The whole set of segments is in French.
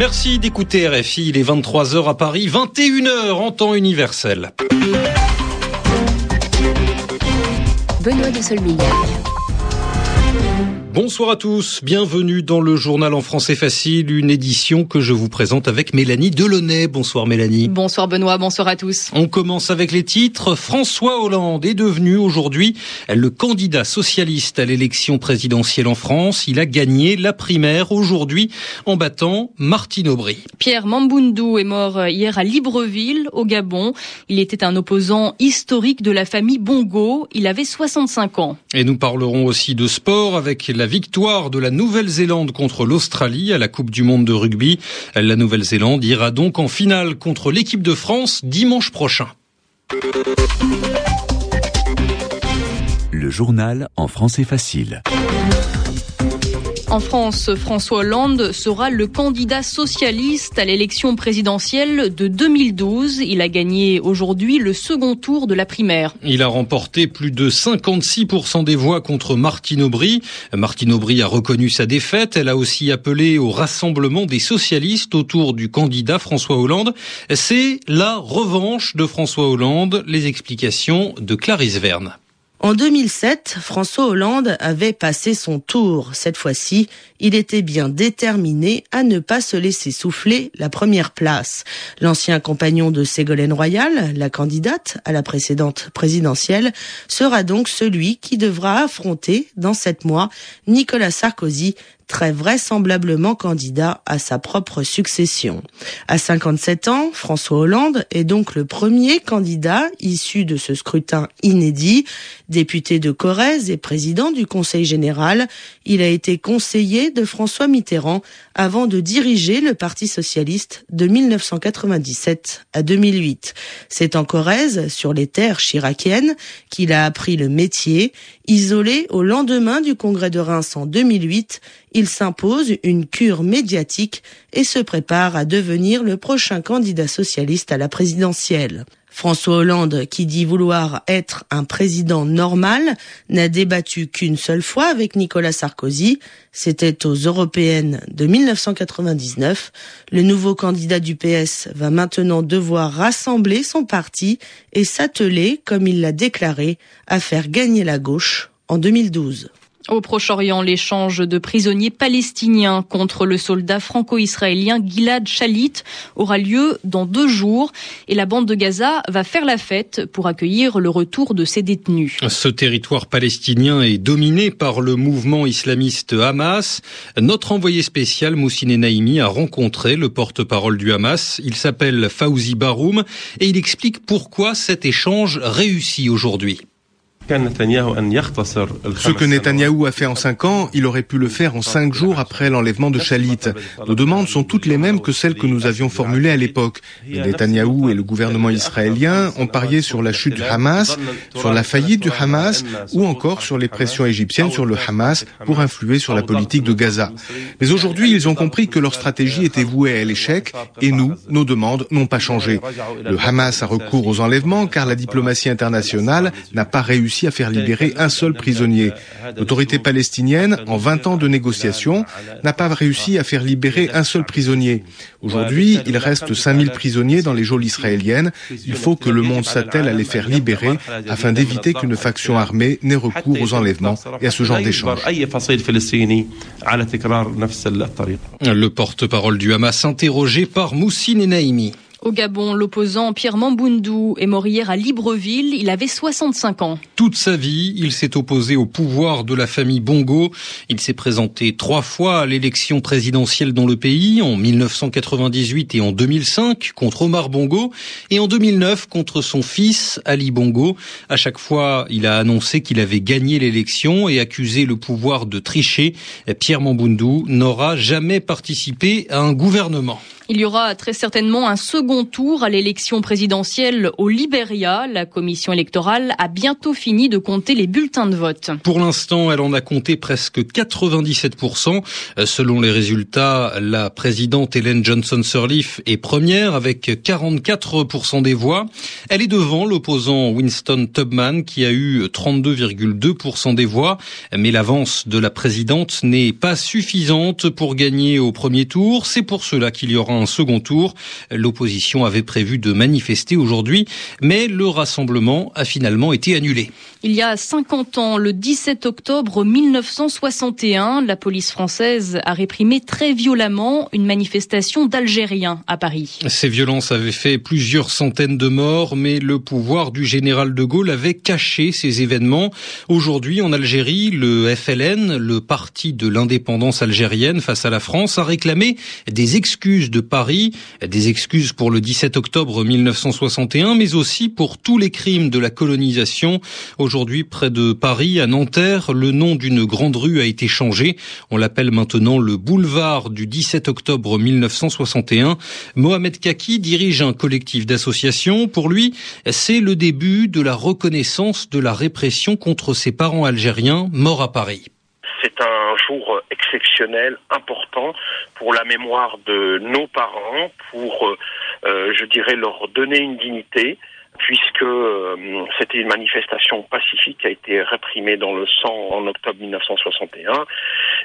Merci d'écouter RFI. Il est 23h à Paris, 21h en temps universel. Benoît de. Bonsoir à tous, bienvenue dans le journal en français facile, une édition que je vous présente avec Mélanie Delaunay. Bonsoir Mélanie. Bonsoir Benoît, bonsoir à tous. On commence avec les titres. François Hollande est devenu aujourd'hui le candidat socialiste à l'élection présidentielle en France. Il a gagné la primaire aujourd'hui en battant Martine Aubry. Pierre Mamboundou est mort hier à Libreville, au Gabon. Il était un opposant historique de la famille Bongo. Il avait 65 ans. Et nous parlerons aussi de sport avec la victoire de la Nouvelle-Zélande contre l'Australie à la Coupe du Monde de rugby. La Nouvelle-Zélande ira donc en finale contre l'équipe de France dimanche prochain. Le journal en français facile. En France, François Hollande sera le candidat socialiste à l'élection présidentielle de 2012. Il a gagné aujourd'hui le second tour de la primaire. Il a remporté plus de 56% des voix contre Martine Aubry. Martine Aubry a reconnu sa défaite. Elle a aussi appelé au rassemblement des socialistes autour du candidat François Hollande. C'est la revanche de François Hollande. Les explications de Clarisse Verne. En 2007, François Hollande avait passé son tour. Cette fois-ci, il était bien déterminé à ne pas se laisser souffler la première place. L'ancien compagnon de Ségolène Royal, la candidate à la précédente présidentielle, sera donc celui qui devra affronter dans sept mois Nicolas Sarkozy, très vraisemblablement candidat à sa propre succession. À 57 ans, François Hollande est donc le premier candidat issu de ce scrutin inédit. Député de Corrèze et président du Conseil général, il a été conseiller de François Mitterrand avant de diriger le Parti socialiste de 1997 à 2008. C'est en Corrèze, sur les terres chiraciennes, qu'il a appris le métier. Isolé au lendemain du congrès de Reims en 2008, il s'impose une cure médiatique et se prépare à devenir le prochain candidat socialiste à la présidentielle. François Hollande, qui dit vouloir être un président normal, n'a débattu qu'une seule fois avec Nicolas Sarkozy. C'était aux européennes de 1999. Le nouveau candidat du PS va maintenant devoir rassembler son parti et s'atteler, comme il l'a déclaré, à faire gagner la gauche en 2012. Au Proche-Orient, l'échange de prisonniers palestiniens contre le soldat franco-israélien Gilad Shalit aura lieu dans deux jours et la bande de Gaza va faire la fête pour accueillir le retour de ses détenus. Ce territoire palestinien est dominé par le mouvement islamiste Hamas. Notre envoyé spécial Moussine Naïmi a rencontré le porte-parole du Hamas. Il s'appelle Fauzi Baroum et il explique pourquoi cet échange réussit aujourd'hui. Ce que Netanyahou a fait en cinq ans, il aurait pu le faire en cinq jours après l'enlèvement de Shalit. Nos demandes sont toutes les mêmes que celles que nous avions formulées à l'époque. Netanyahou et le gouvernement israélien ont parié sur la chute du Hamas, sur la faillite du Hamas ou encore sur les pressions égyptiennes sur le Hamas pour influer sur la politique de Gaza. Mais aujourd'hui, ils ont compris que leur stratégie était vouée à l'échec et nous, nos demandes n'ont pas changé. Le Hamas a recours aux enlèvements car la diplomatie internationale n'a pas réussi à faire libérer un seul prisonnier. L'autorité palestinienne, en 20 ans de négociations, n'a pas réussi à faire libérer un seul prisonnier. Aujourd'hui, il reste 5000 prisonniers dans les geôles israéliennes. Il faut que le monde s'attelle à les faire libérer afin d'éviter qu'une faction armée n'ait recours aux enlèvements et à ce genre d'échanges. Le porte-parole du Hamas interrogé par Moussine Naïmi. Au Gabon, l'opposant Pierre Mamboundou est mort hier à Libreville. Il avait 65 ans. Toute sa vie, il s'est opposé au pouvoir de la famille Bongo. Il s'est présenté trois fois à l'élection présidentielle dans le pays, en 1998 et en 2005, contre Omar Bongo, et en 2009 contre son fils Ali Bongo. À chaque fois, il a annoncé qu'il avait gagné l'élection et accusé le pouvoir de tricher. Pierre Mamboundou n'aura jamais participé à un gouvernement. Il y aura très certainement un second tour à l'élection présidentielle au Libéria. La commission électorale a bientôt fini de compter les bulletins de vote. Pour l'instant, elle en a compté presque 97%. Selon les résultats, la présidente Hélène Johnson Sirleaf est première avec 44% des voix. Elle est devant l'opposant Winston Tubman qui a eu 32,2% des voix. Mais l'avance de la présidente n'est pas suffisante pour gagner au premier tour. C'est pour cela qu'il y aura un second tour. L'opposition avait prévu de manifester aujourd'hui, mais le rassemblement a finalement été annulé. Il y a 50 ans, le 17 octobre 1961, la police française a réprimé très violemment une manifestation d'Algériens à Paris. Ces violences avaient fait plusieurs centaines de morts, mais le pouvoir du général de Gaulle avait caché ces événements. Aujourd'hui, en Algérie, le FLN, le parti de l'indépendance algérienne face à la France, a réclamé des excuses de Paris, des excuses pour le 17 octobre 1961, mais aussi pour tous les crimes de la colonisation. Aujourd'hui, près de Paris, à Nanterre, le nom d'une grande rue a été changé. On l'appelle maintenant le boulevard du 17 octobre 1961. Mohamed Kaki dirige un collectif d'associations. Pour lui, c'est le début de la reconnaissance de la répression contre ses parents algériens morts à Paris. C'est un jour exceptionnel, important pour la mémoire de nos parents, pour, euh, je dirais, leur donner une dignité, puisque euh, c'était une manifestation pacifique qui a été réprimée dans le sang en octobre 1961.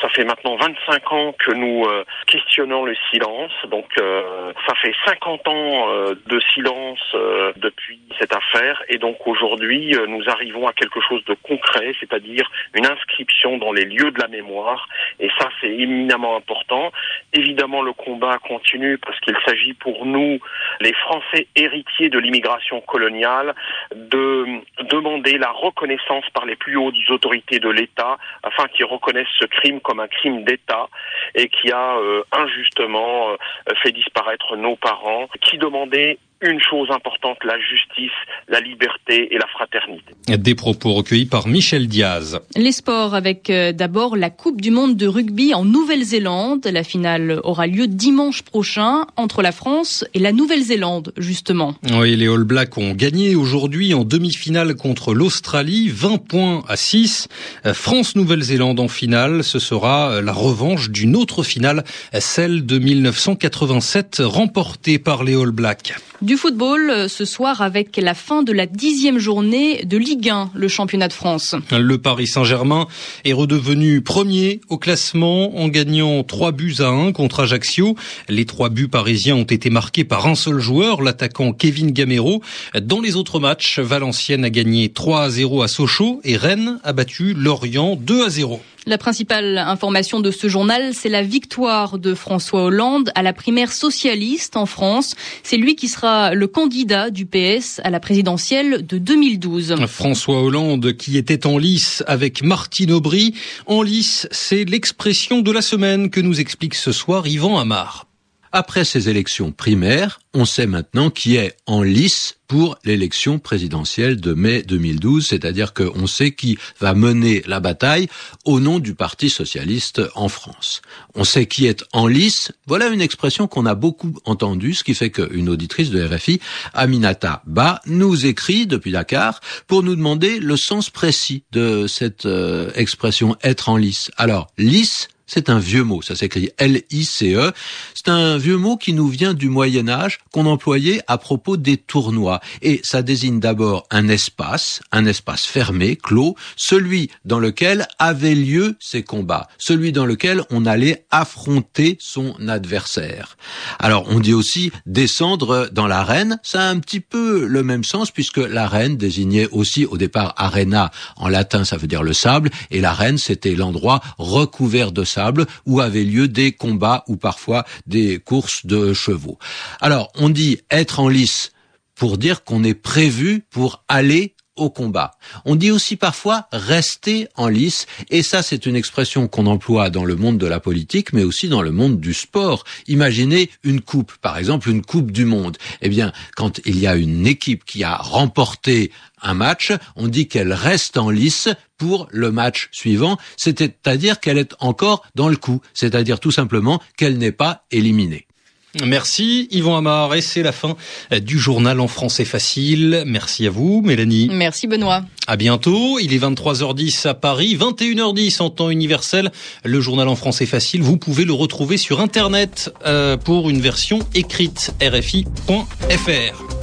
Ça fait maintenant 25 ans que nous euh, questionnons le silence, donc euh, ça fait 50 ans de silence depuis cette affaire, et donc aujourd'hui nous arrivons à quelque chose de concret, c'est-à-dire une inscription dans les lieux de la mémoire, et ça c'est éminemment important. Évidemment le combat continue parce qu'il s'agit pour nous, les Français héritiers de l'immigration coloniale de demander la reconnaissance par les plus hautes autorités de l'État afin qu'ils reconnaissent ce crime comme un crime d'État et qui a euh, injustement euh, fait disparaître nos parents, qui demandaient une chose importante, la justice, la liberté et la fraternité. Des propos recueillis par Michel Diaz. Les sports avec euh, d'abord la Coupe du monde de rugby en Nouvelle-Zélande. La finale aura lieu dimanche prochain entre la France et la Nouvelle-Zélande, justement. Oui, les All Blacks ont gagné aujourd'hui en demi-finale contre l'Australie, 20 points à 6. Euh, France-Nouvelle-Zélande en finale, ce sera euh, la revanche d'une autre finale, celle de 1987, remportée par les All Blacks. Du football euh, ce soir avec la fin de la dixième journée de Ligue 1, le championnat de France. Le Paris Saint-Germain est redevenu premier au classement en gagnant 3 buts à 1 contre Ajaccio. Les trois buts parisiens ont été marqués par un seul joueur, l'attaquant Kevin Gamero. Dans les autres matchs, Valenciennes a gagné 3 à 0 à Sochaux et Rennes a battu Lorient 2 à 0. La principale information de ce journal, c'est la victoire de François Hollande à la primaire socialiste en France. C'est lui qui sera le candidat du PS à la présidentielle de 2012. François Hollande qui était en lice avec Martine Aubry. En lice, c'est l'expression de la semaine que nous explique ce soir Yvan Amar. Après ces élections primaires, on sait maintenant qui est en lice pour l'élection présidentielle de mai 2012, c'est-à-dire qu'on sait qui va mener la bataille au nom du Parti socialiste en France. On sait qui est en lice. Voilà une expression qu'on a beaucoup entendue, ce qui fait qu'une auditrice de RFI, Aminata Ba, nous écrit depuis Dakar pour nous demander le sens précis de cette euh, expression être en lice. Alors, lice, c'est un vieux mot, ça s'écrit L-I-C-E. C'est un vieux mot qui nous vient du Moyen Âge, qu'on employait à propos des tournois. Et ça désigne d'abord un espace, un espace fermé, clos, celui dans lequel avaient lieu ces combats, celui dans lequel on allait affronter son adversaire. Alors on dit aussi descendre dans l'arène, ça a un petit peu le même sens puisque l'arène désignait aussi au départ arena, en latin ça veut dire le sable, et l'arène c'était l'endroit recouvert de où avaient lieu des combats ou parfois des courses de chevaux. Alors, on dit être en lice pour dire qu'on est prévu pour aller au combat. On dit aussi parfois rester en lice, et ça c'est une expression qu'on emploie dans le monde de la politique, mais aussi dans le monde du sport. Imaginez une coupe, par exemple une coupe du monde. Eh bien, quand il y a une équipe qui a remporté un match, on dit qu'elle reste en lice pour le match suivant, c'est-à-dire qu'elle est encore dans le coup, c'est-à-dire tout simplement qu'elle n'est pas éliminée. Merci Yvan Amar et c'est la fin du journal en français facile. Merci à vous Mélanie. Merci Benoît. À bientôt. Il est 23h10 à Paris, 21h10 en temps universel. Le journal en français facile, vous pouvez le retrouver sur internet euh, pour une version écrite rfi.fr.